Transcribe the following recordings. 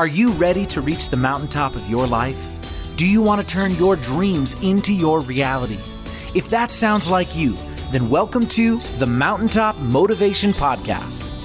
Are you ready to reach the mountaintop of your life? Do you want to turn your dreams into your reality? If that sounds like you, then welcome to the Mountaintop Motivation Podcast.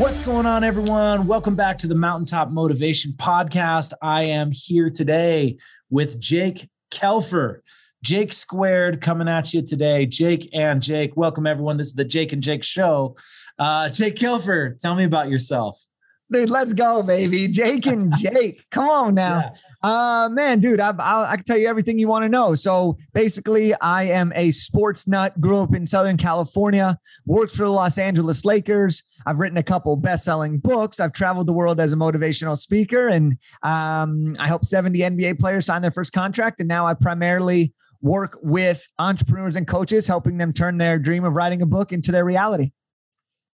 What's going on, everyone? Welcome back to the Mountaintop Motivation Podcast. I am here today with Jake Kelfer. Jake Squared coming at you today. Jake and Jake, welcome everyone. This is the Jake and Jake show. Uh, Jake Kelfer, tell me about yourself. Dude, let's go, baby. Jake and Jake. Come on now. Yeah. Uh, man, dude, I, I, I, can tell you everything you want to know. So basically, I am a sports nut, grew up in Southern California, worked for the Los Angeles Lakers. I've written a couple best selling books. I've traveled the world as a motivational speaker, and um, I helped 70 NBA players sign their first contract. And now I primarily work with entrepreneurs and coaches, helping them turn their dream of writing a book into their reality.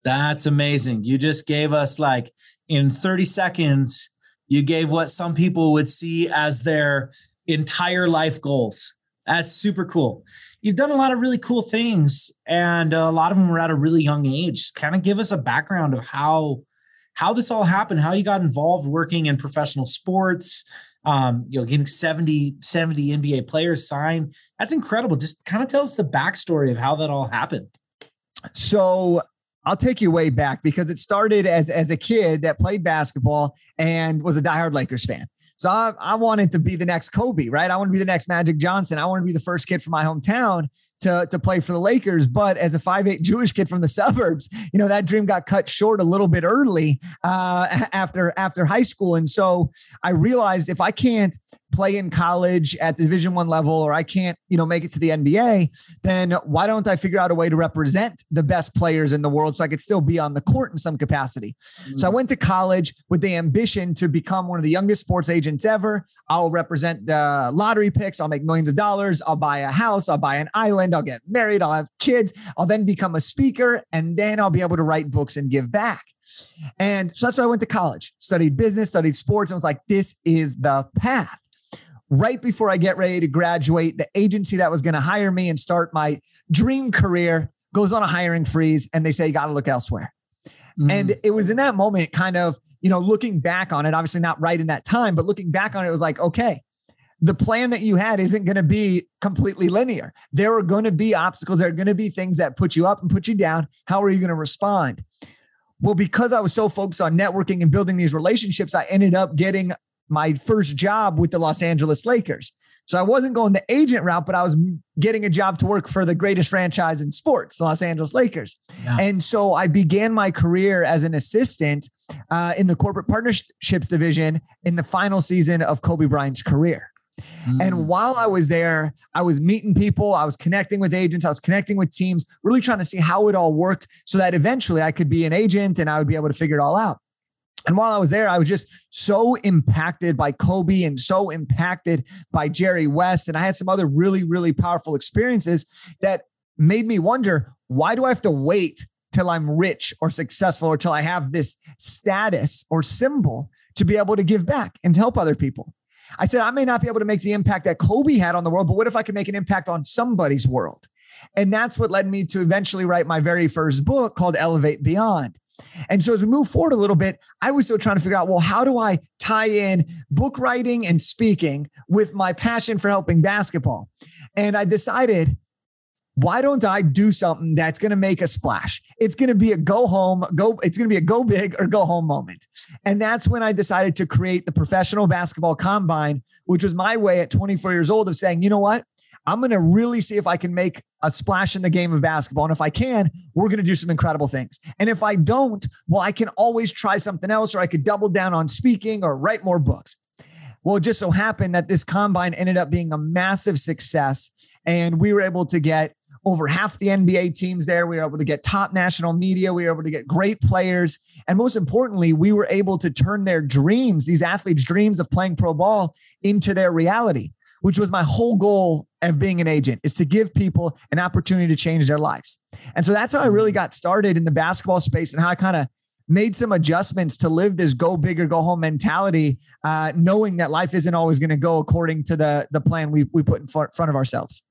That's amazing. You just gave us like in 30 seconds, you gave what some people would see as their entire life goals. That's super cool. You've done a lot of really cool things, and a lot of them were at a really young age. Kind of give us a background of how how this all happened, how you got involved working in professional sports, um, you know, getting 70, 70 NBA players signed. That's incredible. Just kind of tell us the backstory of how that all happened. So I'll take you way back because it started as as a kid that played basketball and was a diehard Lakers fan. So I, I wanted to be the next Kobe, right? I want to be the next Magic Johnson. I want to be the first kid from my hometown to, to play for the Lakers. But as a five-eight Jewish kid from the suburbs, you know, that dream got cut short a little bit early uh, after after high school. And so I realized if I can't play in college at the division one level or i can't you know make it to the nba then why don't i figure out a way to represent the best players in the world so i could still be on the court in some capacity? Mm-hmm. so i mm. went to college with the ambition to become one of the youngest sports agents ever. I'll represent the lottery picks. I'll make millions of dollars. I'll buy a house. I'll buy an island. I'll get married. I'll have kids. I'll then become a speaker and then i'll be able to write books and give back. And so that's why I went to college, studied business, studied sports, and was like, this is the path right before I get ready to graduate, the agency that was going to hire me and start my dream career goes on a hiring freeze and they say, you got to look elsewhere. Mm. And it was in that moment, kind of, you know, looking back on it, obviously not right in that time, but looking back on it, it was like, okay, the plan that you had isn't going to be completely linear. There are going to be obstacles. There are going to be things that put you up and put you down. How are you going to respond? Well, because I was so focused on networking and building these relationships, I ended up getting my first job with the Los Angeles Lakers. So I wasn't going the agent route, but I was getting a job to work for the greatest franchise in sports, the Los Angeles Lakers. Yeah. And so I began my career as an assistant uh, in the corporate partnerships division in the final season of Kobe Bryant's career. Mm. And while I was there, I was meeting people, I was connecting with agents, I was connecting with teams, really trying to see how it all worked so that eventually I could be an agent and I would be able to figure it all out. And while I was there, I was just so impacted by Kobe and so impacted by Jerry West. And I had some other really, really powerful experiences that made me wonder why do I have to wait till I'm rich or successful or till I have this status or symbol to be able to give back and to help other people? I said, I may not be able to make the impact that Kobe had on the world, but what if I could make an impact on somebody's world? And that's what led me to eventually write my very first book called Elevate Beyond. And so as we move forward a little bit, I was still trying to figure out, well, how do I tie in book writing and speaking with my passion for helping basketball? And I decided, why don't I do something that's going to make a splash? It's going to be a go home, go, it's going to be a go big or go home moment. And that's when I decided to create the professional basketball combine, which was my way at 24 years old of saying, you know what? I'm going to really see if I can make a splash in the game of basketball. And if I can, we're going to do some incredible things. And if I don't, well, I can always try something else, or I could double down on speaking or write more books. Well, it just so happened that this combine ended up being a massive success. And we were able to get over half the NBA teams there. We were able to get top national media. We were able to get great players. And most importantly, we were able to turn their dreams, these athletes' dreams of playing pro ball, into their reality which was my whole goal of being an agent is to give people an opportunity to change their lives. And so that's how I really got started in the basketball space and how I kind of made some adjustments to live this go big or go home mentality, uh, knowing that life isn't always going to go according to the the plan we we put in front of ourselves.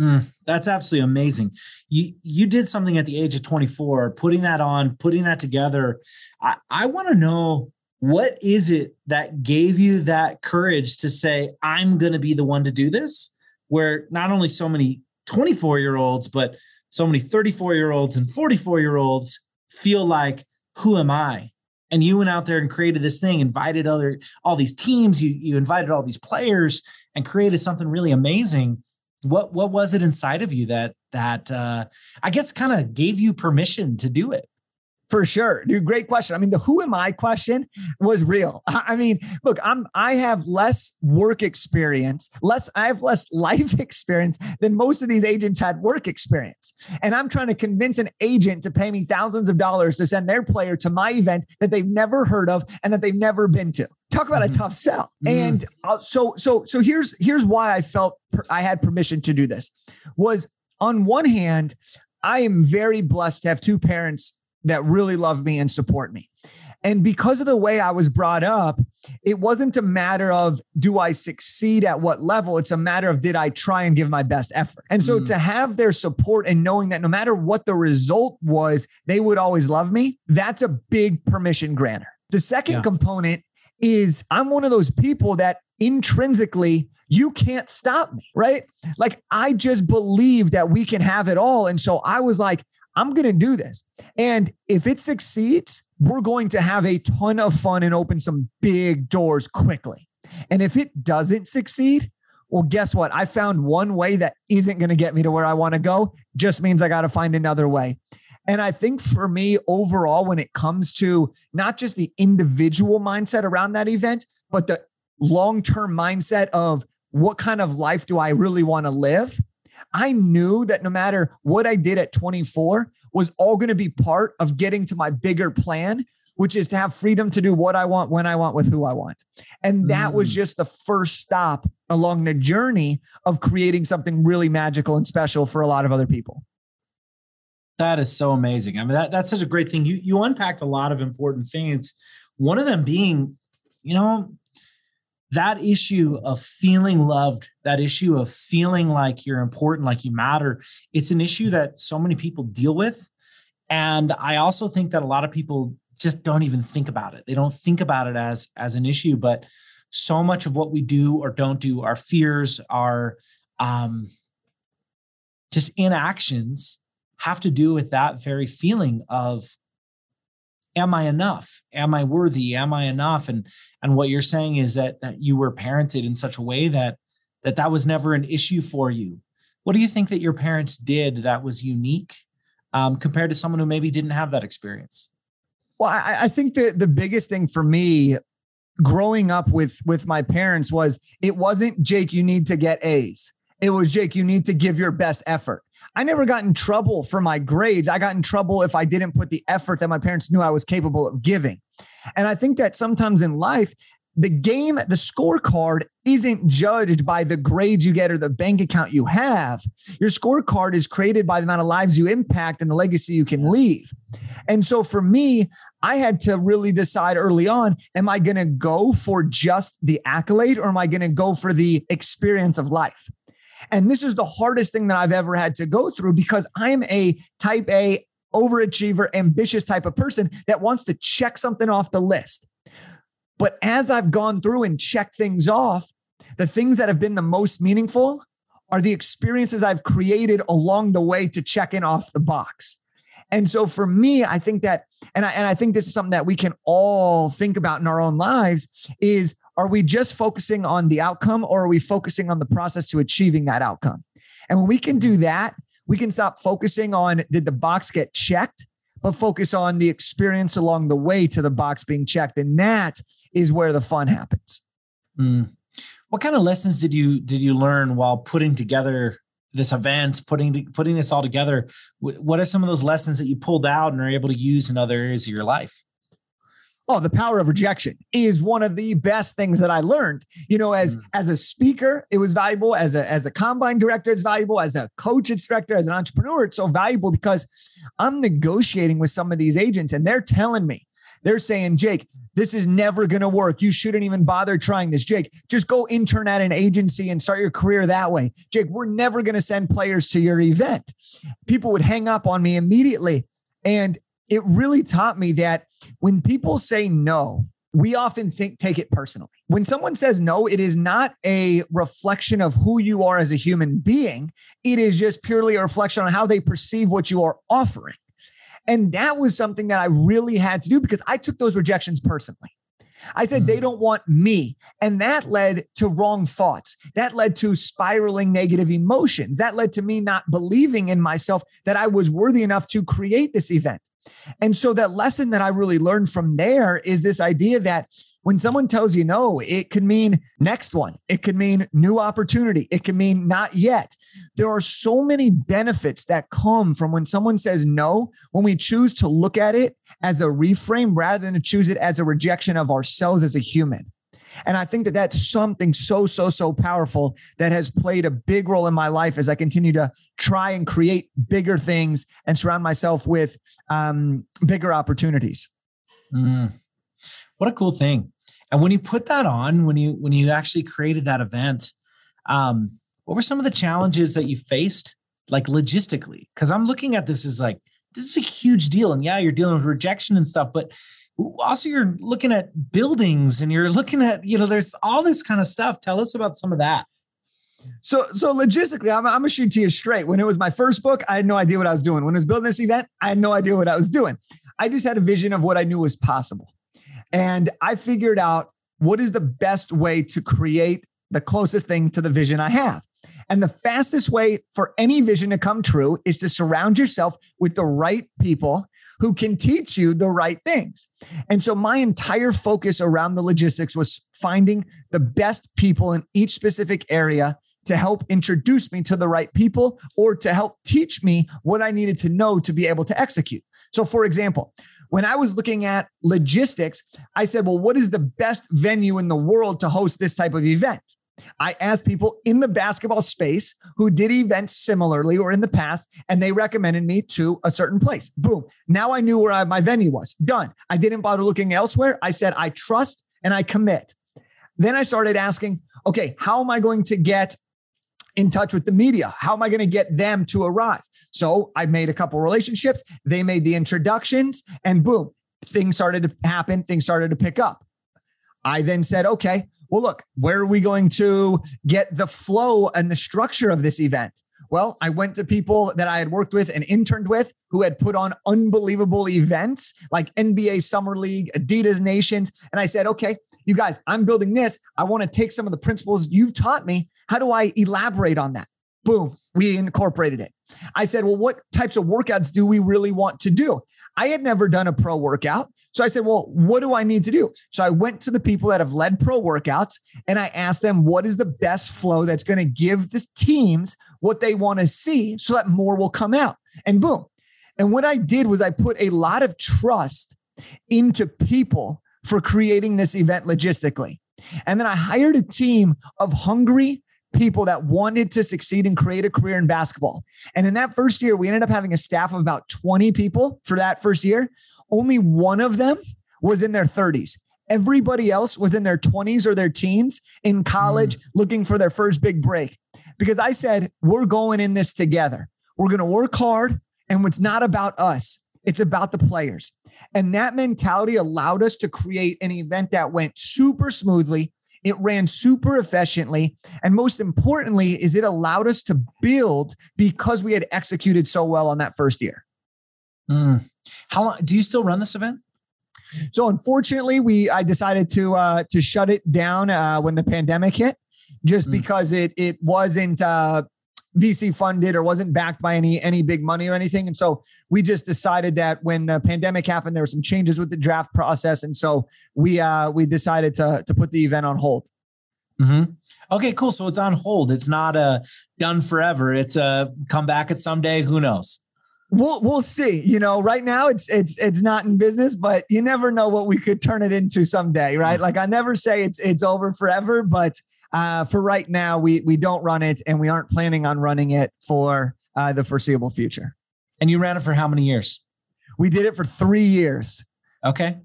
Mm, that's absolutely amazing. You you did something at the age of 24, putting that on, putting that together. I, I want to know what is it that gave you that courage to say, I'm gonna be the one to do this? Where not only so many 24 year olds, but so many 34 year olds and 44 year olds feel like, who am I? And you went out there and created this thing, invited other all these teams, you you invited all these players and created something really amazing what what was it inside of you that that uh, I guess kind of gave you permission to do it? For sure. Dude, great question. I mean, the who am I question was real. I mean, look, I'm I have less work experience, less, I have less life experience than most of these agents had work experience. And I'm trying to convince an agent to pay me thousands of dollars to send their player to my event that they've never heard of and that they've never been to. Talk about mm-hmm. a tough sell. Mm-hmm. And uh, so, so, so here's here's why I felt per- I had permission to do this. Was on one hand, I am very blessed to have two parents that really love me and support me. And because of the way I was brought up, it wasn't a matter of do I succeed at what level? It's a matter of did I try and give my best effort? And so mm. to have their support and knowing that no matter what the result was, they would always love me, that's a big permission granter. The second yes. component is I'm one of those people that intrinsically you can't stop me, right? Like I just believe that we can have it all. And so I was like, I'm going to do this. And if it succeeds, we're going to have a ton of fun and open some big doors quickly. And if it doesn't succeed, well, guess what? I found one way that isn't going to get me to where I want to go, just means I got to find another way. And I think for me, overall, when it comes to not just the individual mindset around that event, but the long term mindset of what kind of life do I really want to live? I knew that no matter what I did at 24 was all going to be part of getting to my bigger plan, which is to have freedom to do what I want, when I want, with who I want. And that mm. was just the first stop along the journey of creating something really magical and special for a lot of other people. That is so amazing. I mean, that, that's such a great thing. You you unpacked a lot of important things. One of them being, you know, that issue of feeling loved, that issue of feeling like you're important, like you matter, it's an issue that so many people deal with. And I also think that a lot of people just don't even think about it. They don't think about it as as an issue, but so much of what we do or don't do, our fears, our um, just inactions have to do with that very feeling of am i enough? Am i worthy? Am i enough? And and what you're saying is that that you were parented in such a way that that that was never an issue for you. What do you think that your parents did that was unique um, compared to someone who maybe didn't have that experience? Well I, I think that the biggest thing for me growing up with with my parents was it wasn't jake you need to get a's it was jake you need to give your best effort I never got in trouble for my grades. I got in trouble if I didn't put the effort that my parents knew I was capable of giving. And I think that sometimes in life, the game, the scorecard isn't judged by the grades you get or the bank account you have. Your scorecard is created by the amount of lives you impact and the legacy you can leave. And so for me, I had to really decide early on am I going to go for just the accolade or am I going to go for the experience of life? And this is the hardest thing that I've ever had to go through because I'm a type A overachiever, ambitious type of person that wants to check something off the list. But as I've gone through and checked things off, the things that have been the most meaningful are the experiences I've created along the way to check in off the box. And so for me, I think that, and I, and I think this is something that we can all think about in our own lives is are we just focusing on the outcome or are we focusing on the process to achieving that outcome? And when we can do that, we can stop focusing on did the box get checked, but focus on the experience along the way to the box being checked. And that is where the fun happens. Mm. What kind of lessons did you did you learn while putting together this event, putting putting this all together? What are some of those lessons that you pulled out and are able to use in other areas of your life? Oh the power of rejection is one of the best things that i learned you know as mm. as a speaker it was valuable as a as a combine director it's valuable as a coach instructor as an entrepreneur it's so valuable because i'm negotiating with some of these agents and they're telling me They're saying, Jake, this is never going to work. You shouldn't even bother trying this. Jake, just go intern at an agency and start your career that way. Jake, we're never going to send players to your event. People would hang up on me immediately. And it really taught me that when people say no, we often think take it personally. When someone says no, it is not a reflection of who you are as a human being. It is just purely a reflection on how they perceive what you are offering. And that was something that I really had to do because I took those rejections personally. I said, mm. they don't want me. And that led to wrong thoughts. That led to spiraling negative emotions. That led to me not believing in myself that I was worthy enough to create this event. And so that lesson that I really learned from there is this idea that when someone tells you no, it can mean next one. It can mean new opportunity. It can mean not yet. There are so many benefits that come from when someone says no, when we choose to look at it as a reframe rather than to choose it as a rejection of ourselves as a human. And I think that that's something so, so, so powerful that has played a big role in my life as I continue to try and create bigger things and surround myself with um, bigger opportunities. Mm. What a cool thing. And when you put that on, when you when you actually created that event, um, what were some of the challenges that you faced, like logistically? Because I'm looking at this as like this is a huge deal, and yeah, you're dealing with rejection and stuff, but also you're looking at buildings and you're looking at you know there's all this kind of stuff. Tell us about some of that. So so logistically I'm, I'm gonna shoot to you straight. When it was my first book i had no idea what i was doing. When i was building this event i had no idea what i was doing. I just had a vision of what i knew was possible. And i figured out what is the best way to create the closest thing to the vision i have. And the fastest way for any vision to come true is to surround yourself with the right people who can teach you the right things. And so my entire focus around the logistics was finding the best people in each specific area to help introduce me to the right people or to help teach me what I needed to know to be able to execute. So, for example, when I was looking at logistics, I said, well, what is the best venue in the world to host this type of event? I asked people in the basketball space who did events similarly or in the past, and they recommended me to a certain place. Boom. Now I knew where I, my venue was. Done. I didn't bother looking elsewhere. I said, I trust and I commit. Then I started asking, okay, how am I going to get in touch with the media? How am I going to get them to arrive? So I made a couple relationships. They made the introductions, and boom, things started to happen. Things started to pick up. I then said, okay, well, look, where are we going to get the flow and the structure of this event? Well, I went to people that I had worked with and interned with who had put on unbelievable events like NBA Summer League, Adidas Nations. And I said, okay, you guys, I'm building this. I want to take some of the principles you've taught me. How do I elaborate on that? Boom, we incorporated it. I said, well, what types of workouts do we really want to do? I had never done a pro workout. So I said, well, what do I need to do? So I went to the people that have led pro workouts and I asked them, what is the best flow that's going to give the teams what they want to see so that more will come out? And boom. And what I did was I put a lot of trust into people for creating this event logistically. And then I hired a team of hungry people that wanted to succeed and create a career in basketball. And in that first year, we ended up having a staff of about 20 people for that first year. Only one of them was in their 30s. Everybody else was in their 20s or their teens in college mm. looking for their first big break. Because I said, we're going in this together. We're going to work hard. And it's not about us, it's about the players. And that mentality allowed us to create an event that went super smoothly. It ran super efficiently. And most importantly, is it allowed us to build because we had executed so well on that first year. Mm. How long do you still run this event? So unfortunately, we I decided to uh, to shut it down uh, when the pandemic hit, just mm. because it it wasn't uh, VC funded or wasn't backed by any any big money or anything. And so we just decided that when the pandemic happened, there were some changes with the draft process, and so we uh, we decided to to put the event on hold. Mm-hmm. Okay, cool. So it's on hold. It's not a uh, done forever. It's a uh, come back at someday. Who knows? we'll we'll see. You know, right now it's it's it's not in business, but you never know what we could turn it into someday, right? Like I never say it's it's over forever, but uh, for right now, we we don't run it, and we aren't planning on running it for uh, the foreseeable future. And you ran it for how many years? We did it for three years. Okay.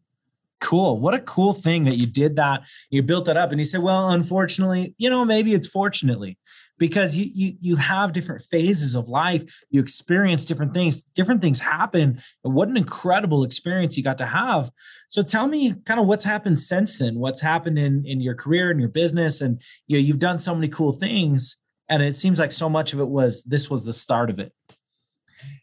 Cool. What a cool thing that you did that. You built that up. And he said, well, unfortunately, you know, maybe it's fortunately because you, you you have different phases of life. You experience different things. Different things happen. And what an incredible experience you got to have. So tell me kind of what's happened since then. What's happened in in your career and your business? And you know you've done so many cool things and it seems like so much of it was this was the start of it.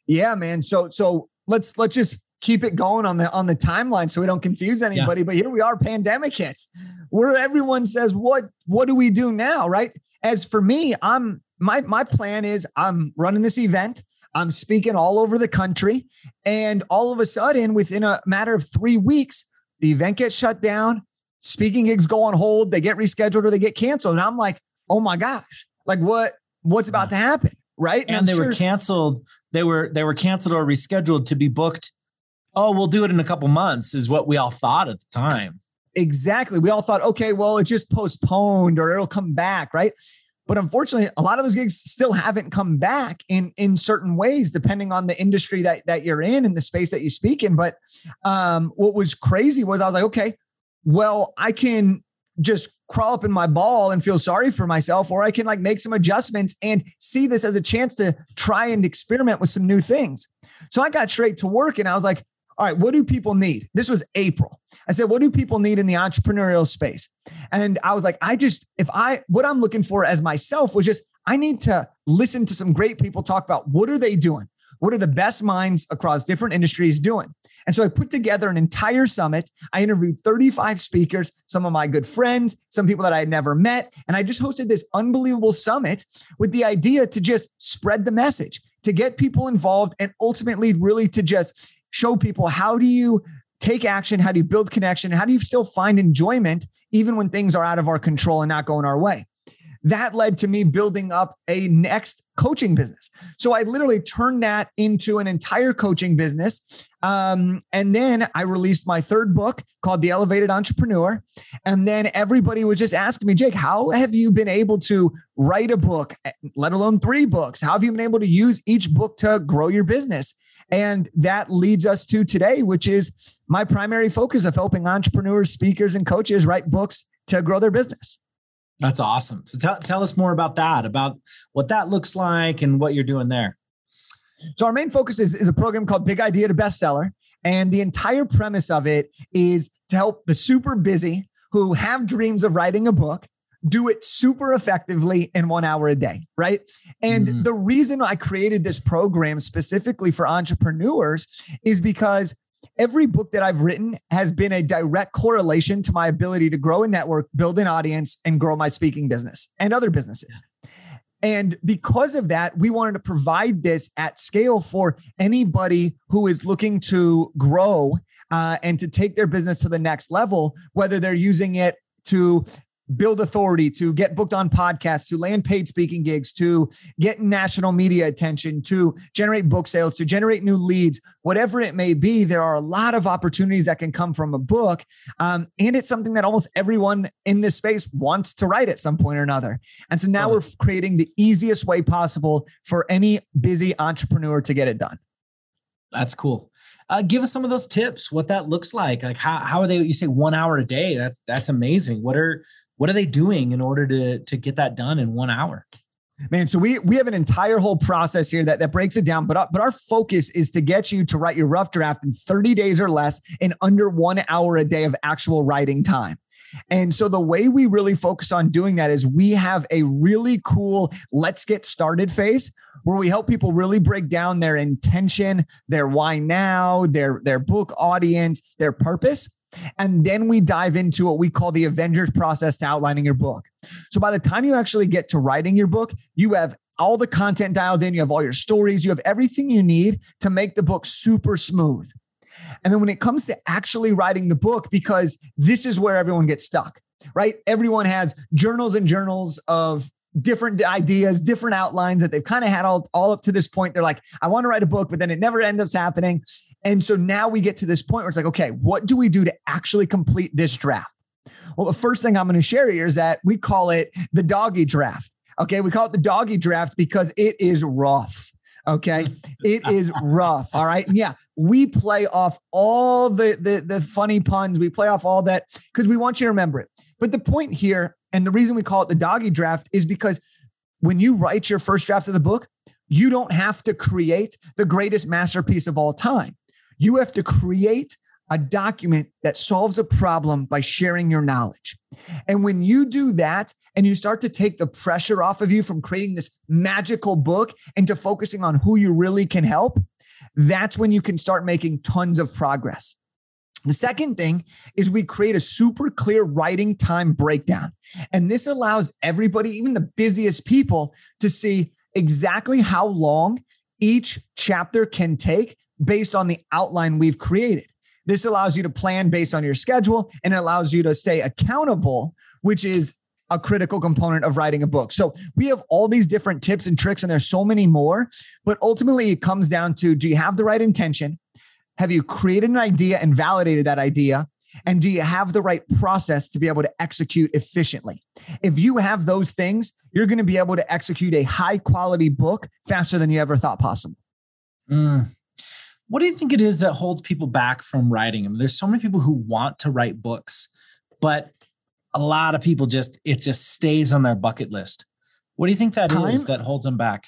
Yeah man. So so let's let's just keep it going on the on the timeline so we don't confuse anybody. Yeah. but here we are pandemic hits. Where everyone says what what do we do now? Right as for me, I'm my my plan is I'm running this event. I'm speaking all over the country, and all of a sudden, within a matter of three weeks, the event gets shut down. Speaking gigs go on hold. They get rescheduled or they get canceled, and I'm like, oh my gosh, like what what's about to happen, right? And, and they sure- were canceled. They were they were canceled or rescheduled to be booked. Oh, we'll do it in a couple months, is what we all thought at the time. Exactly. We all thought, okay, well, it's just postponed or it'll come back, right? But unfortunately, a lot of those gigs still haven't come back in in certain ways, depending on the industry that that you're in and the space that you speak in. But um, what was crazy was I was like, okay, well, I can just crawl up in my ball and feel sorry for myself, or I can like make some adjustments and see this as a chance to try and experiment with some new things. So I got straight to work and I was like, all right, what do people need? This was April. I said, what do people need in the entrepreneurial space? And I was like, I just, if I, what I'm looking for as myself was just, I need to listen to some great people talk about what are they doing? What are the best minds across different industries doing? And so I put together an entire summit. I interviewed 35 speakers, some of my good friends, some people that I had never met. And I just hosted this unbelievable summit with the idea to just spread the message, to get people involved, and ultimately really to just show people how do you take action? How do you build connection? How do you still find enjoyment even when things are out of our control and not going our way? That led to me building up a next coaching business. So I literally turned that into an entire coaching business. Um, and then I released my third book called The Elevated Entrepreneur. And then everybody was just asking me, Jake, how have you been able to write a book, let alone three books? How have you been able to use each book to grow your business? And that leads us to today, which is my primary focus of helping entrepreneurs, speakers, and coaches write books to grow their business. That's awesome. So tell, tell us more about that, about what that looks like and what you're doing there. So our main focus is, is a program called Big Idea to Bestseller. And the entire premise of it is to help the super busy who have dreams of writing a book do it super effectively in one hour a day, right? And mm-hmm. the reason I created this program specifically for entrepreneurs is because every book that I've written has been a direct correlation to my ability to grow a network, build an audience, and grow my speaking business and other businesses. And because of that, we wanted to provide this at scale for anybody who is looking to grow uh, and to take their business to the next level, whether they're using it to build authority, to get booked on podcasts, to land paid speaking gigs, to get national media attention, to generate book sales, to generate new leads, whatever it may be, there are a lot of opportunities that can come from a book. Um, and it's something that almost everyone in this space wants to write at some point or another. And so now we're creating the easiest way possible for any busy entrepreneur to get it done. That's cool. Uh, give us some of those tips, what that looks like. Like how, how are they, you say one hour a day? That's, that's amazing. What are what are they doing in order to to get that done in one hour? Man, so we we have an entire whole process here that that breaks it down. But uh, but our focus is to get you to write your rough draft in 30 days or less in under one hour a day of actual writing time. And so the way we really focus on doing that is we have a really cool let's get started phase where we help people really break down their intention, their why now, their their book audience, their purpose and then we dive into what we call the Avengers process to outlining your book. So by the time you actually get to writing your book, you have all the content dialed in, you have all your stories, you have everything you need to make the book super smooth. And then when it comes to actually writing the book, because this is where everyone gets stuck, right? Everyone has journals and journals of different ideas, different outlines that they've kind of had all, all up to this point. They're like, I want to write a book, but then it never ends up happening. And so now we get to this point where it's like, okay, what do we do to actually complete this draft? Well, the first thing I'm going to share here is that we call it the doggy draft. Okay. We call it the doggy draft because it is rough. Okay. It is rough. All right. Yeah. we play off all the, the, the funny puns. We play off all that because we want you to remember it. But the point here, and the reason we call it the doggy draft is because when you write your first draft of the book, you don't have to create the greatest masterpiece of all time. You have to create a document that solves a problem by sharing your knowledge. And when you do that and you start to take the pressure off of you from creating this magical book into focusing on who you really can help, that's when you can start making tons of progress. The second thing is we create a super clear writing time breakdown. And this allows everybody, even the busiest people, to see exactly how long each chapter can take based on the outline we've created. This allows you to plan based on your schedule and it allows you to stay accountable, which is a critical component of writing a book. So we have all these different tips and tricks, and there's so many more. But ultimately, it comes down to do you have the right intention? Have you created an idea and validated that idea? And do you have the right process to be able to execute efficiently? If you have those things, you're going to be able to execute a high quality book faster than you ever thought possible. Mm. What do you think it is that holds people back from writing them? There's so many people who want to write books, but a lot of people just it just stays on their bucket list. What do you think that Time? is that holds them back?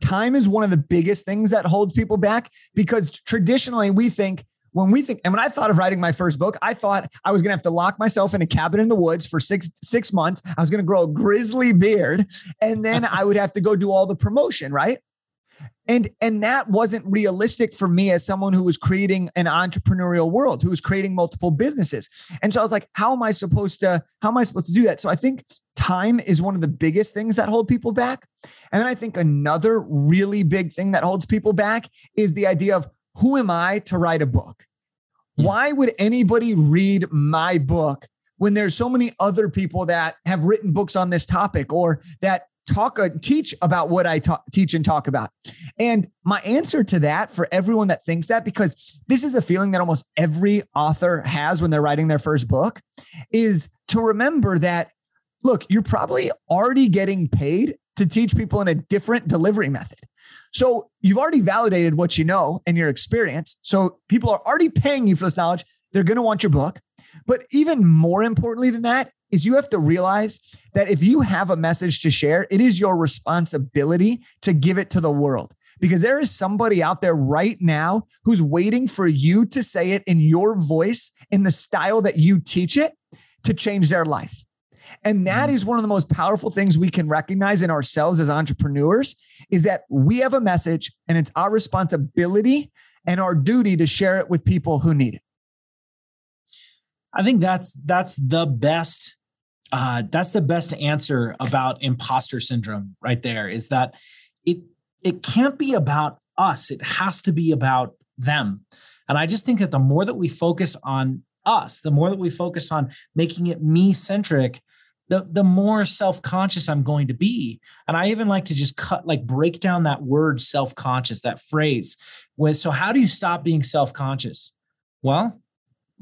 Time is one of the biggest things that holds people back because traditionally we think when we think, and when I thought of writing my first book, I thought I was going to have to lock myself in a cabin in the woods for six six months. I was going to grow a grizzly beard, and then I would have to go do all the promotion, right? And and that wasn't realistic for me as someone who was creating an entrepreneurial world who was creating multiple businesses. And so i was like how am i supposed to how am i supposed to do that? So i think time is one of the biggest things that hold people back. And then i think another really big thing that holds people back is the idea of who am i to write a book? Hmm. why would anybody read my book when there's so many other people that have written books on this topic or that talk uh, teach about what I ta- teach and talk about. And my answer to that for everyone that thinks that because this is a feeling that almost every author has when they're writing their first book is to remember that look, you're probably already getting paid to teach people in a different delivery method. So you've already validated what you know and your experience. So people are already paying you for this knowledge. They're going to want your book. But even more importantly than that is you have to realize that if you have a message to share, it is your responsibility to give it to the world because there is somebody out there right now who's waiting for you to say it in your voice, in the style that you teach it to change their life. And that mm. one of the most powerful things we can recognize in ourselves as entrepreneurs is that we have a message and it's our responsibility and our duty to share it with people who need it. I think that's that's the best uh, that's the best answer about imposter syndrome right there is that it it can't be about us. It has to be about them. And i just think that the more that we focus on us the more that we focus on making it me centric the the more self-conscious i'm going to be. And i even like to just cut like break down that word self-conscious that phrase. With so how do you stop being self-conscious? Well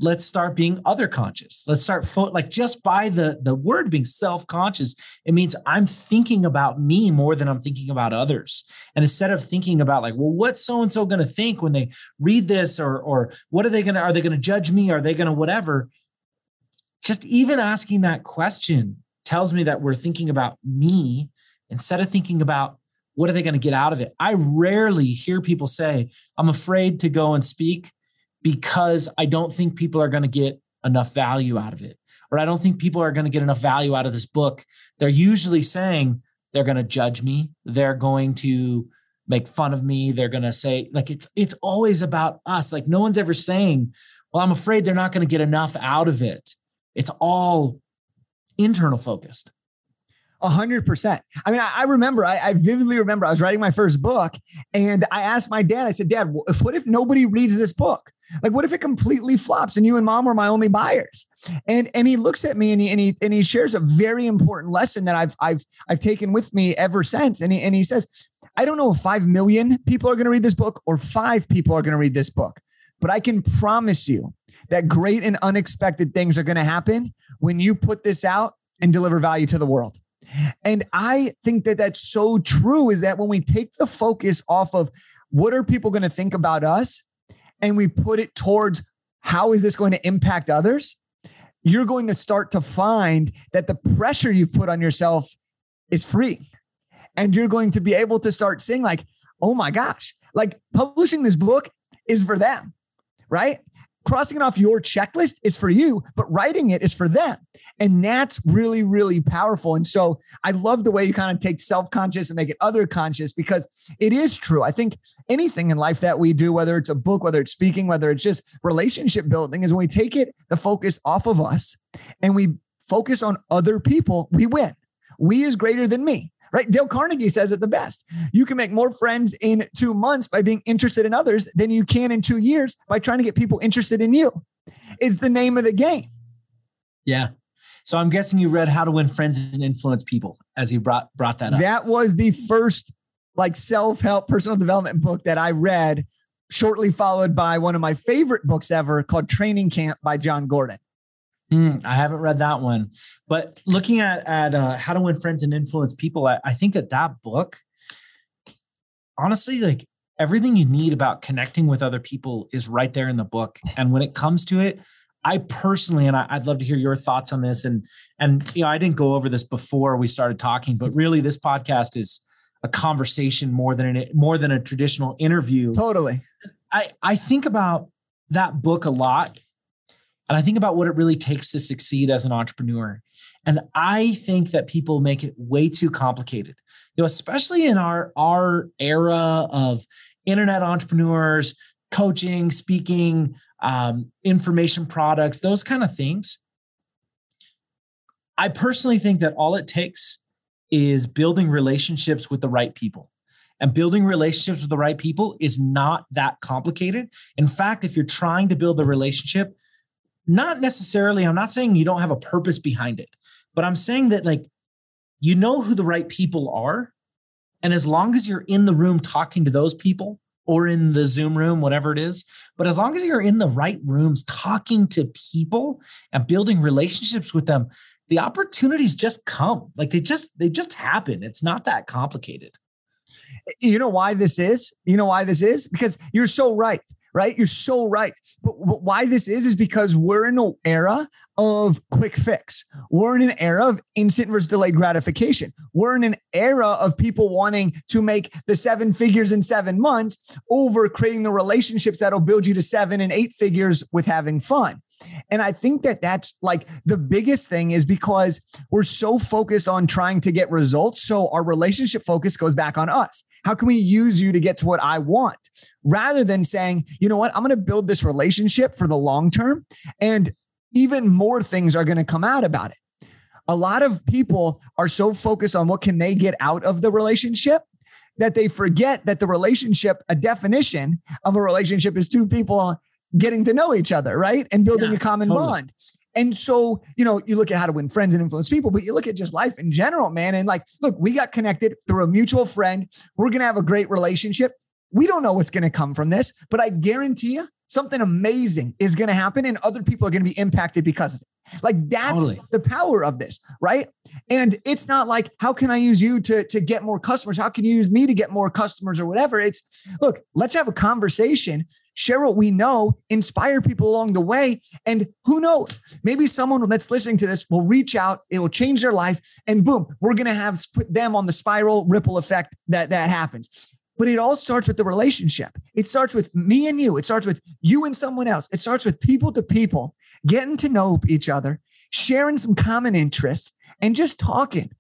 let's start being other conscious. Let's start fo- like just by the the word being self-conscious it means i'm thinking about me more than i'm thinking about others. And instead of thinking about like well what's so and so going to think when they read this or or what are they going to are they going to judge me? Are they going to whatever? Just even asking that question tells me that we're thinking about me instead of thinking about what are they going to get out of it. I rarely hear people say i'm afraid to go and speak because I don't think people are going to get enough value out of it, or I don't think people are going to get enough value out of this book. They're usually saying they're going to judge me, they're going to make fun of me, they're going to say like it's it's always about us. Like no one's ever saying, "Well, I'm afraid they're not going to get enough out of it." It's all internal focused. A hundred percent. I mean, I, I remember, I, I, vividly remember I was writing my first book and I asked my dad, I said, Dad, what if nobody reads this book? Like, what if it completely flops and you and mom were my only buyers? And and he looks at me and he and he and he shares a very important lesson that I've I've I've taken with me ever since. And he and he says, I don't know if five million people are going to read this book or five people are going to read this book, but I can promise you that great and unexpected things are going to happen when you put this out and deliver value to the world. And I think that that's so true is that when we take the focus off of what are people going to think about us and we put it towards how is this going to impact others, you're going to start to find that the pressure you put on yourself is free. And you're going to be able to start seeing, like, oh my gosh, like publishing this book is for them, right? Crossing it off your checklist is for you, but writing it is for them. And that's really, really powerful. And so I love the way you kind of take self conscious and make it other conscious because it is true. I think anything in life that we do, whether it's a book, whether it's speaking, whether it's just relationship building, is when we take it, the focus off of us and we focus on other people, we win. We is greater than me right? Dale Carnegie says it the best. You can make more friends in two months by being interested in others than you can in two years by trying to get people interested in you. It's the name of the game. Yeah. So I'm guessing you read How to Win Friends and Influence People as you brought brought that up. That was the first like self-help personal development book that I read shortly followed by one of my favorite books ever called Training Camp by Jon Gordon. Mm, I haven't read that one, but looking at at uh, how to win friends and influence people, I, I think that that book, honestly, like everything you need about connecting with other people is right there in the book. And when it comes to it, I personally, and I, would love to hear your thoughts on this. And and you know, I didn't go over this before we started talking, but really, this podcast is a conversation more than an more than a traditional interview. Totally. I I think about that book a lot and I think about what it really takes to succeed as an entrepreneur. And I think that people make it way too complicated. You know, especially in our our era of internet entrepreneurs, coaching, speaking, um, information products, those kind of things. I personally think that all it takes is building relationships with the right people. And building relationships with the right people is not that complicated. In fact, if you're trying to build a relationship not necessarily, I'm not saying you don't have a purpose behind it, but I'm saying that like you know who the right people are. And as long as you're in the room talking to those people or in the Zoom room, whatever it is, but as long as you're in the right rooms talking to people and building relationships with them, the opportunities just come. Like they just they just happen. It's not that complicated. You know why this is? You know why this is? Because you're so right right? You're so right. But, but, why this is, is because we're in an era of quick fix. We're in an era of instant versus delayed gratification. We're in an era of people wanting to make the seven figures in seven months over creating the relationships that'll build you to seven and eight figures with having fun. And I think that that's like the biggest thing is because we're so focused on trying to get results. So our relationship focus goes back on us. How can we use you to get to what I want? Rather than saying, you know what, I'm going to build this relationship for the long term. And even more things are going to come out about it. A lot of people are so focused on what can they get out of the relationship that they forget that the relationship, a definition of a relationship is two people getting to know each other, right? And building yeah, a common totally. bond. And so, you know, you look at how to win friends and influence people, but you look at just life in general, man. And like, look, we got connected through a mutual friend. We're going to have a great relationship. We don't know what's going to come from this, but I guarantee you something amazing is going to happen and other people are going to be impacted because of it. Like that's totally. the power of this, right? And it's not like, how can I use you to, to get more customers? How can you use me to get more customers or whatever? It's look, let's have a conversation share what we know, inspire people along the way. And who knows, maybe someone that's listening to this will reach out, it will change their life, and boom, we're going to have put them on the spiral ripple effect that that happens. But it all starts with the relationship. It starts with me and you. It starts with you and someone else. It starts with people to people, getting to know each other, sharing some common interests, and just talking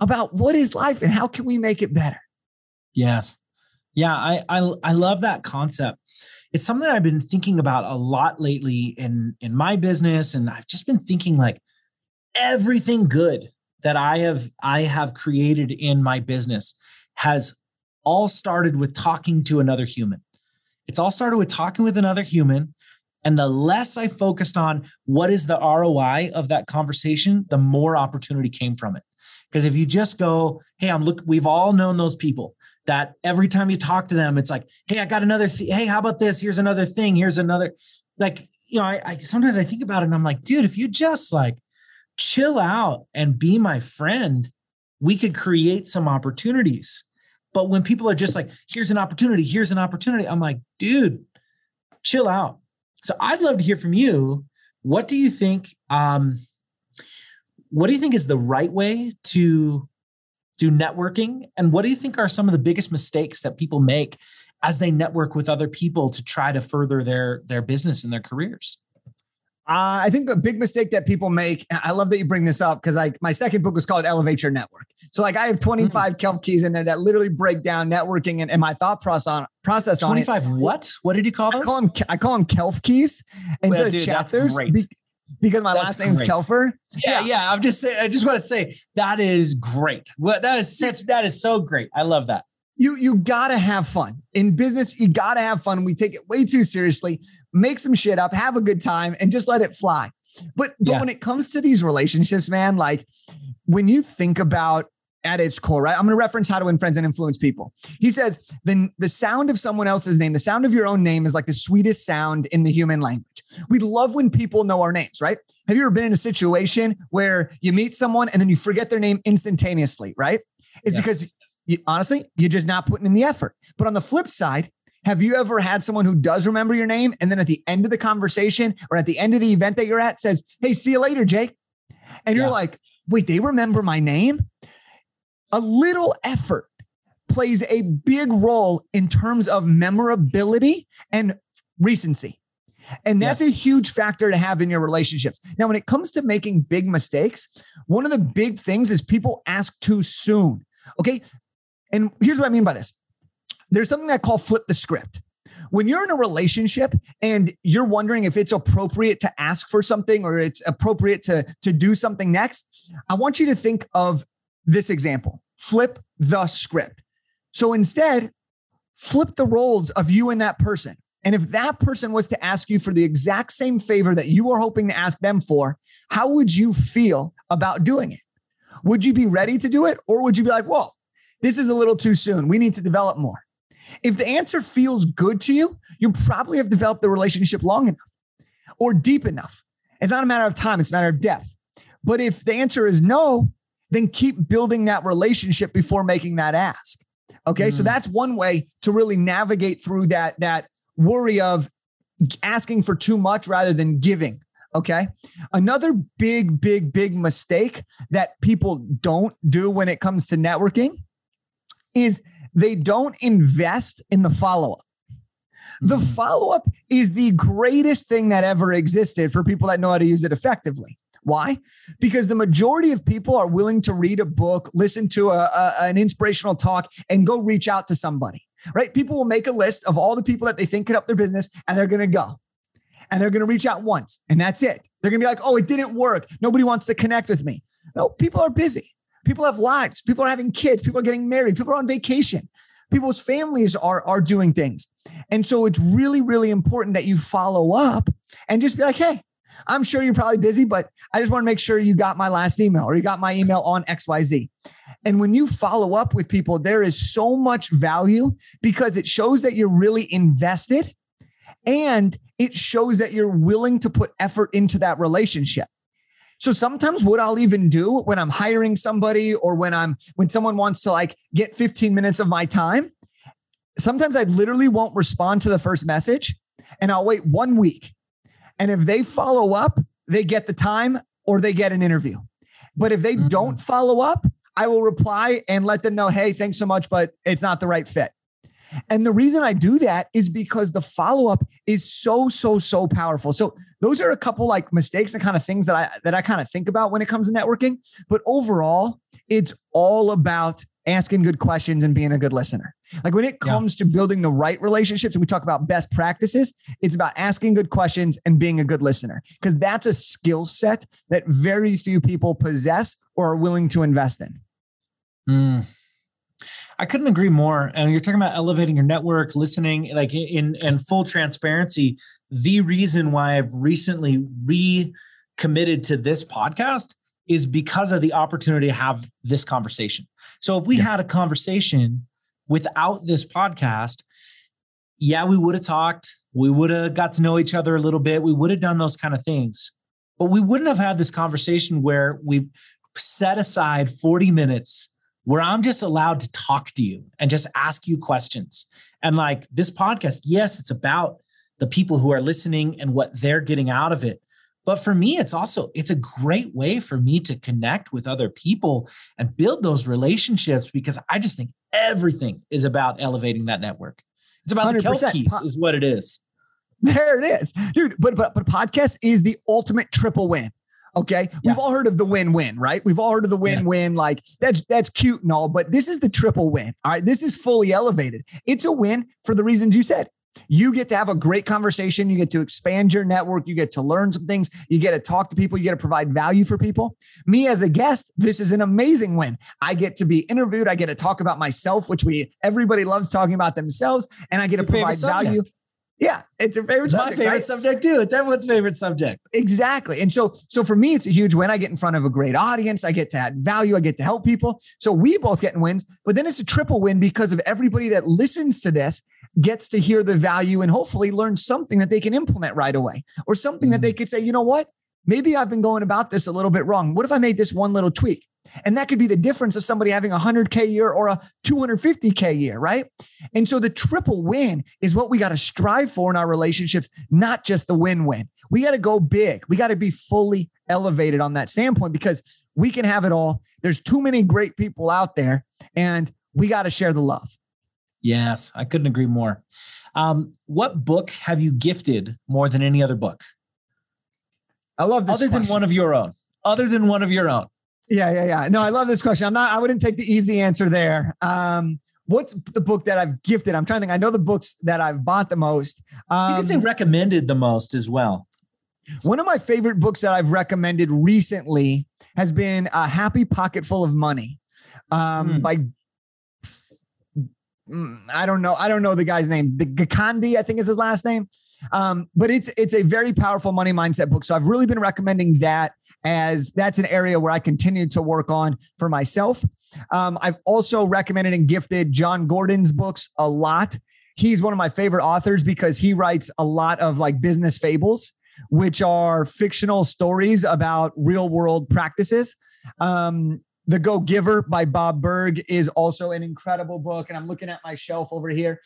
about what is life and how can we make it better. Yes. Yeah, I I, I love that concept it's something I've been thinking about a lot lately in in my business, and I've just been thinking like everything good that I have I have created in my business has all started with talking to another human. It's all started with talking with another human. And the less I focused on what is the ROI of that conversation, the more opportunity came from it. Because if you just go, hey, I'm look, we've all known those people that every time you talk to them, it's like, hey, I got another. Th- hey, how about this? Here's another thing. Here's another. Like, you know, I, I sometimes I think about it and I'm like, dude, if you just like chill out and be my friend, we could create some opportunities. But when people are just like, here's an opportunity, here's an opportunity, I'm like, dude, chill out. So I'd love to hear from you. What do you think? Um, what do you think is the right way to do networking? And what do you think are some of the biggest mistakes that people make as they network with other people to try to further their their business and their careers? Uh, I think a big mistake that people make. I love that you bring this up because like my second book was called Elevate Your Network. So like I have 25 mm-hmm. Kelf keys in there that literally break down networking and, and my thought process on process 25 on what? What did you call those? I call them I call them Kelp keys instead well, dude, of chapters. Be, because my that's last name's Kelfer. Yeah, yeah, yeah. I'm just saying. I just want to say that is great. What that is such that is so great. I love that you you gotta have fun in business. You gotta have fun. We take it way too seriously. Make some shit up, have a good time, and just let it fly. But but yeah. when it comes to these relationships, man, like when you think about at its core, right? I'm going to reference how to win friends and influence people. He says, then the sound of someone else's name, the sound of your own name is like the sweetest sound in the human language. We love when people know our names, right? Have you ever been in a situation where you meet someone and then you forget their name instantaneously, right? It's yes. because you, honestly, you're just not putting in the effort. But on the flip side, have you ever had someone who does remember your name and then at the end of the conversation or at the end of the event that you're at says, Hey, see you later, Jake? And you're like, Wait, they remember my name? A little effort plays a big role in terms of memorability and recency. And that's a huge factor to have in your relationships. Now, when it comes to making big mistakes, one of the big things is people ask too soon. Okay. And here's what I mean by this there's something I call flip the script. When you're in a relationship and you're wondering if it's appropriate to ask for something or it's appropriate to, to do something next, I want you to think of this example flip the script. So instead, flip the roles of you and that person. And if that person was to ask you for the exact same favor that you were hoping to ask them for, how would you feel about doing it? Would you be ready to do it? Or would you be like, well, this is a little too soon. We need to develop more. If the answer feels good to you, you probably have developed the relationship long enough or deep enough. It's not a matter of time, it's a matter of depth. But if the answer is no, then keep building that relationship before making that ask. Okay. Mm. So that's one way to really navigate through that, that worry of asking for too much rather than giving. Okay. Another big, big, big mistake that people don't do when it comes to networking is they don't invest in the follow up. The mm-hmm. follow up is the greatest thing that ever existed for people that know how to use it effectively. Why? Because the majority of people are willing to read a book, listen to a, a, an inspirational talk, and go reach out to somebody, right? People will make a list of all the people that they think could help their business, and they're going to go and they're going to reach out once, and that's it. They're going to be like, oh, it didn't work. Nobody wants to connect with me. No, people are busy. People have lives. People are having kids. People are getting married. People are on vacation. People's families are, are doing things. And so it's really, really important that you follow up and just be like, hey, I'm sure you're probably busy, but I just want to make sure you got my last email or you got my email on XYZ. And when you follow up with people, there is so much value because it shows that you're really invested and it shows that you're willing to put effort into that relationship. So sometimes what I'll even do when I'm hiring somebody or when I'm when someone wants to like get 15 minutes of my time, sometimes I literally won't respond to the first message and I'll wait 1 week. And if they follow up, they get the time or they get an interview. But if they mm-hmm. don't follow up, I will reply and let them know, "Hey, thanks so much, but it's not the right fit." And the reason I do that is because the follow up is so so so powerful. So those are a couple like mistakes and kind of things that I that I kind of think about when it comes to networking, but overall, it's all about asking good questions and being a good listener. Like when it comes yeah. to building the right relationships and we talk about best practices, it's about asking good questions and being a good listener because that's a skill set that very few people possess or are willing to invest in. Mm. I couldn't agree more. And you're talking about elevating your network, listening, like in in full transparency. The reason why I've recently recommitted to this podcast is because of the opportunity to have this conversation. So if we yeah. had a conversation without this podcast, yeah, we would have talked. We would have got to know each other a little bit. We would have done those kind of things. But we wouldn't have had this conversation where we set aside 40 minutes where I'm just allowed to talk to you and just ask you questions. And like this podcast, yes, it's about the people who are listening and what they're getting out of it. But for me, it's also it's a great way for me to connect with other people and build those relationships because I just think everything is about elevating that network. It's about 100%. the Kelp keys, is what it is. There it is, dude. But but but podcast is the ultimate triple win. Okay. Yeah. We've all heard of the win-win, right? We've all heard of the win-win. Yeah. Like that's that's cute and all, but this is the triple win. All right. This is fully elevated. It's a win for the reasons you said. You get to have a great conversation. You get to expand your network. You get to learn some things. You get to talk to people. You get to provide value for people. Me as a guest, this is an amazing win. I get to be interviewed. I get to talk about myself, which we everybody loves talking about themselves, and I get to provide value. Yeah, it's your favorite. It's subject, my favorite right? subject too. It's everyone's favorite subject. Exactly. And so, so for me, it's a huge win. I get in front of a great audience. I get to add value. I get to help people. So we both get in wins. But then it's a triple win because of everybody that listens to this gets to hear the value and hopefully learn something that they can implement right away, or something mm-hmm. that they mm. could say, you know what, maybe I've been going about this a little bit wrong. What if I made this one little tweak? And that could be the difference of somebody having a 100K year or a 250K year, right? And so the triple win is what we got to strive for in our relationships, not just the win win. We got to go big. We got to be fully elevated on that standpoint because we can have it all. There's too many great people out there, and we got to share the love. Yes, I couldn't agree more. Um, what book have you gifted more than any other book? I love this. Other question. than one of your own. Other than one of your own. Yeah, yeah, yeah. No, I love this question. I'm not. I wouldn't take the easy answer there. Um, what's the book that I've gifted? I'm trying to think. I know the books that I've bought the most. Um, you could say um, recommended the most as well. One of my favorite books that I've recommended recently has been A Happy Pocket Full of Money um, mm. by I don't know. I don't know the guy's name. The Gikandi, I think is his last name. Um, but it's it's a very powerful money mindset book. So I've really been recommending that as that's an area where I continue to work on for myself. Um, I've also recommended and gifted Jon Gordon's books a lot. He's one of my favorite authors because he writes a lot of like business fables, which are fictional stories about real world practices. Um, the Go Giver by Bob Burg is also an incredible book. And I'm looking at my shelf over here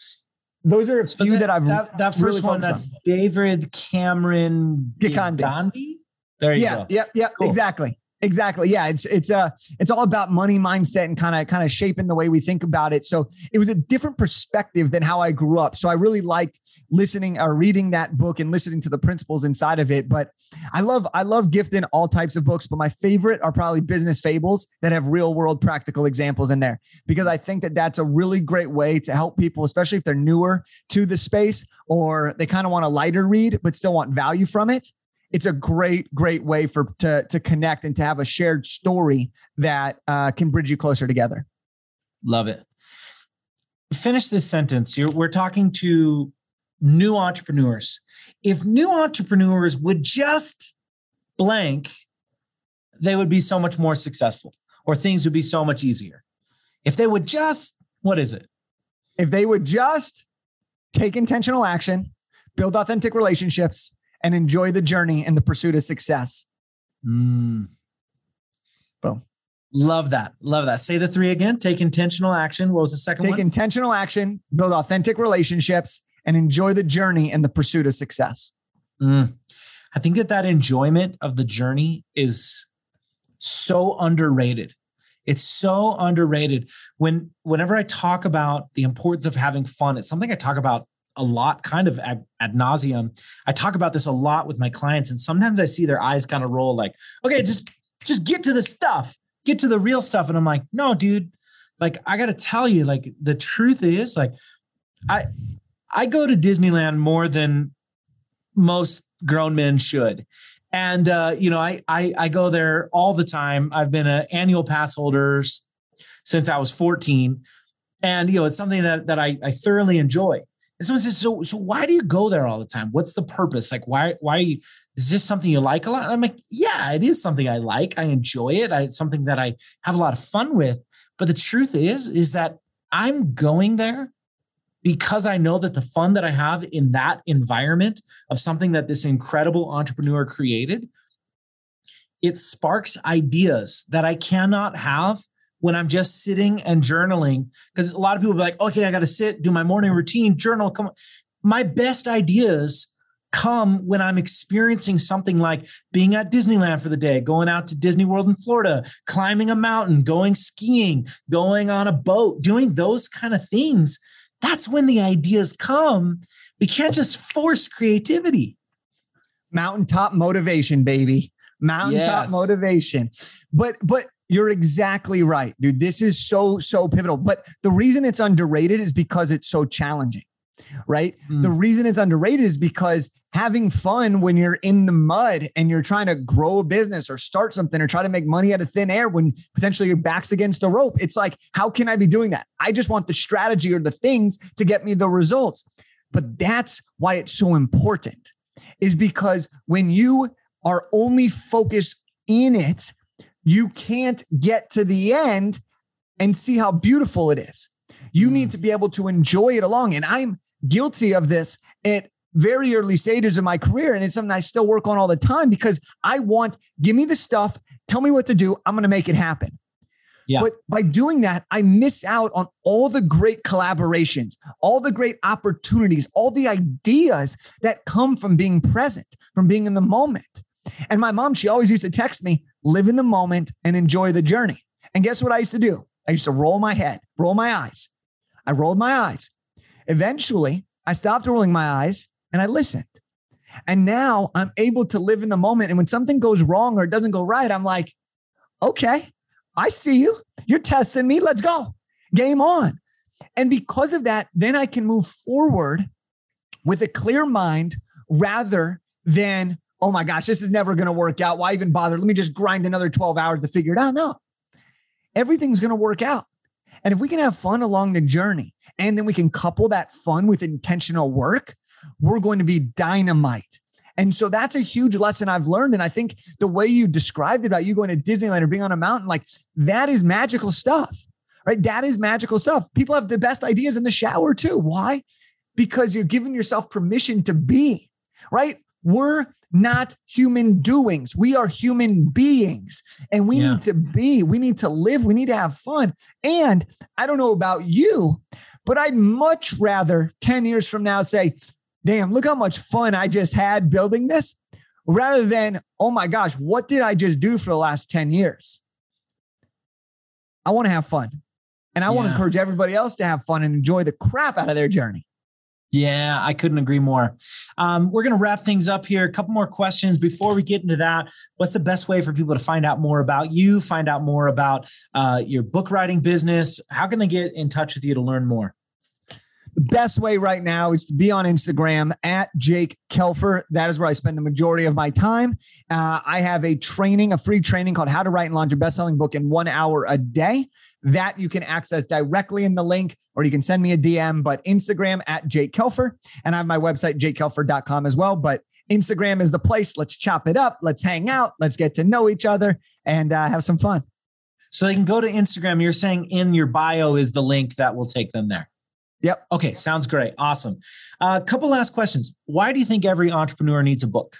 those are a few that, that I've that, that first really one. That's on. David Cameron Gikandi. There you yeah, go. Yeah, yeah, cool. exactly. Exactly. Yeah. It's it's uh it's all about money mindset and kind of kind of shaping the way we think about it. So it was a different perspective than how I grew up. So I really liked listening or reading that book and listening to the principles inside of it. But I love I love gifting all types of books, but my favorite are probably business fables that have real world practical examples in there because I think that that's a really great way to help people, especially if they're newer to the space or they kind of want a lighter read but still want value from it it's a great, great way for to to connect and to have a shared story that uh, can bridge you closer together. Love it. Finish this sentence. You're, we're talking to new entrepreneurs. If new entrepreneurs would just blank, they would be so much more successful, or things would be so much easier. If they would just, what is it? If they would just take intentional action, build authentic relationships, and enjoy the journey in the pursuit of success. Mm. Boom. Love that. Love that. Say the three again. Take intentional action. What was the second Take one? Take intentional action, build authentic relationships, and enjoy the journey in the pursuit of success. Mm. I think that that enjoyment of the journey is so underrated. It's so underrated. When whenever I talk about the importance of having fun, it's something I talk about a lot, kind of ad, ad nauseum. I talk about this a lot with my clients, and sometimes I see their eyes kind of roll like, okay, just just get to the stuff, get to the real stuff. And I'm like, no, dude, like I gotta tell you, like the truth is, like, I I go to Disneyland more than most grown men should. And uh, you know, I, I I go there all the time. I've been an annual pass holder since I was 14. And you know, it's something that that I, I thoroughly enjoy. And someone says, so, so why do you go there all the time? What's the purpose? Like, why, why you, is this something you like a lot? And I'm like, yeah, it is something I like. I enjoy it. I, it's something that I have a lot of fun with. But the truth is, is that I'm going there because I know that the fun that I have in that environment of something that this incredible entrepreneur created, it sparks ideas that I cannot have when I'm just sitting and journaling. Because a lot of people be like, okay, I got to sit, do my morning routine, journal. Come on. my best ideas come when I'm experiencing something like being at Disneyland for the day, going out to Disney World in Florida, climbing a mountain, going skiing, going on a boat, doing those kind of things. That's when the ideas come. We can't just force creativity. Mountaintop motivation, baby. Mountaintop yes. motivation. But but you're exactly right, dude. This is so so pivotal. But the reason it's underrated is because it's so challenging right? Mm. The reason it's underrated is because having fun when you're in the mud and you're trying to grow a business or start something or try to make money out of thin air when potentially your back's against the rope, it's like, how can I be doing that? I just want the strategy or the things to get me the results. But that's why it's so important, is because when you are only focused in it, you can't get to the end and see how beautiful it is. You need mm. to be able to enjoy it along. And I'm guilty of this at very early stages of my career. And it's something I still work on all the time because I want, give me the stuff, tell me what to do. I'm going to make it happen. Yeah. But by doing that, I miss out on all the great collaborations, all the great opportunities, all the ideas that come from being present, from being in the moment. And my mom, she always used to text me, live in the moment and enjoy the journey. And guess what I used to do? I used to roll my head, roll my eyes. I rolled my eyes. Eventually, I stopped rolling my eyes and I listened. And now I'm able to live in the moment. And when something goes wrong or it doesn't go right, I'm like, okay, I see you. You're testing me. Let's go. Game on. And because of that, then I can move forward with a clear mind rather than, oh my gosh, this is never going to work out. Why even bother? Let me just grind another 12 hours to figure it out. No, everything's going to work out. And if we can have fun along the journey and then we can couple that fun with intentional work, we're going to be dynamite. And so that's a huge lesson I've learned. And I think the way you described it about you going to Disneyland or being on a mountain, like that is magical stuff, right? That is magical stuff. People have the best ideas in the shower too. Why? Because you're giving yourself permission to be, right? We're not human doings. We are human beings and we yeah. need to be, we need to live, we need to have fun. And I don't know about you, but I'd much rather 10 years from now say, damn, look how much fun I just had building this rather than, oh my gosh, what did I just do for the last 10 years? I want to have fun. And I yeah. want to encourage everybody else to have fun and enjoy the crap out of their journey. Yeah, I couldn't agree more. Um, we're going to wrap things up here. A couple more questions before we get into that. What's the best way for people to find out more about you, find out more about uh, your book writing business? How can they get in touch with you to learn more? The best way right now is to be on Instagram at Jake Kelfer. That is where I spend the majority of my time. Uh, I have a training, a free training called How to Write and Launch a Best-Selling Book in One Hour a Day. That you can access directly in the link, or you can send me a DM. But Instagram at Jake Kelfer, and I have my website jakekelfer.com as well. But Instagram is the place. Let's chop it up. Let's hang out. Let's get to know each other and uh, have some fun. So they can go to Instagram. You're saying in your bio is the link that will take them there. Yep. Okay. Sounds great. Awesome. A uh, couple last questions. Why do you think every entrepreneur needs a book?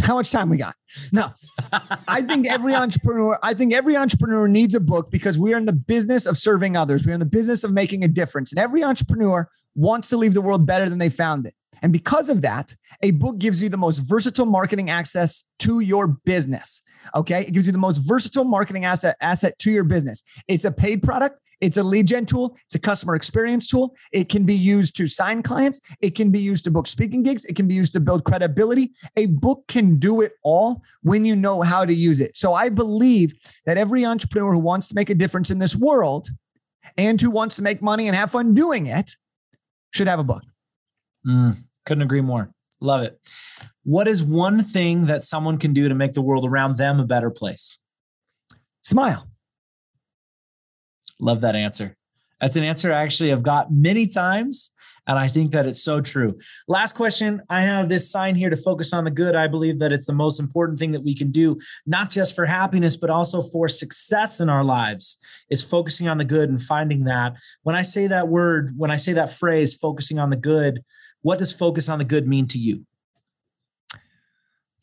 How much time we got? No, I think every entrepreneur, I think every entrepreneur needs a book because we are in the business of serving others. We're in the business of making a difference. And every entrepreneur wants to leave the world better than they found it. And because of that, a book gives you the most versatile marketing access to your business. Okay. It gives you the most versatile marketing asset asset to your business. It's a paid product. It's a lead gen tool. It's a customer experience tool. It can be used to sign clients. It can be used to book speaking gigs. It can be used to build credibility. A book can do it all when you know how to use it. So I believe that every entrepreneur who wants to make a difference in this world and who wants to make money and have fun doing it should have a book. Mm, couldn't agree more. Love it. What is one thing that someone can do to make the world around them a better place? Smile. Love that answer. That's an answer I actually have got many times. And I think that it's so true. Last question. I have this sign here to focus on the good. I believe that it's the most important thing that we can do, not just for happiness, but also for success in our lives, is focusing on the good and finding that. When I say that word, when I say that phrase, focusing on the good, what does focus on the good mean to you?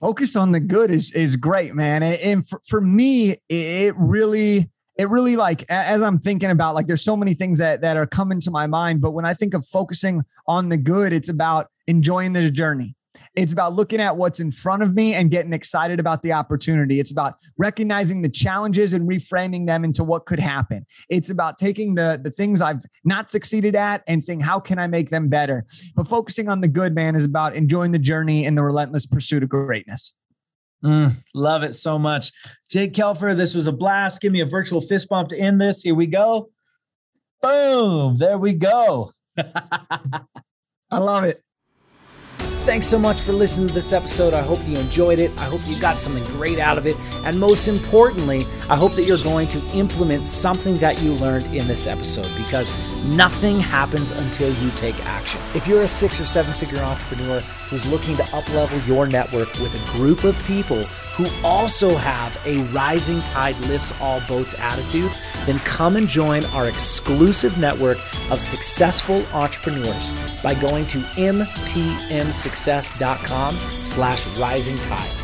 Focus on the good is, is great, man. And for, for me, it really it really like as I'm thinking about like there's so many things that that are coming to my mind, but when I think of focusing on the good, it's about enjoying this journey. It's about looking at what's in front of me and getting excited about the opportunity. It's about recognizing the challenges and reframing them into what could happen. It's about taking the, the things I've not succeeded at and saying, how can I make them better? But focusing on the good, man, is about enjoying the journey and the relentless pursuit of greatness. Mm, love it so much. Jake Kelfer, this was a blast. Give me a virtual fist bump to end this. Here we go. Boom. There we go. I love it. Thanks so much for listening to this episode. I hope you enjoyed it. I hope you got something great out of it. And most importantly, I hope that you're going to implement something that you learned in this episode because nothing happens until you take action. If you're a six or seven figure entrepreneur who's looking to uplevel your network with a group of people who also have a rising tide lifts all boats attitude, then come and join our exclusive network of successful entrepreneurs by going to mtmsuccess.com slash rising tide.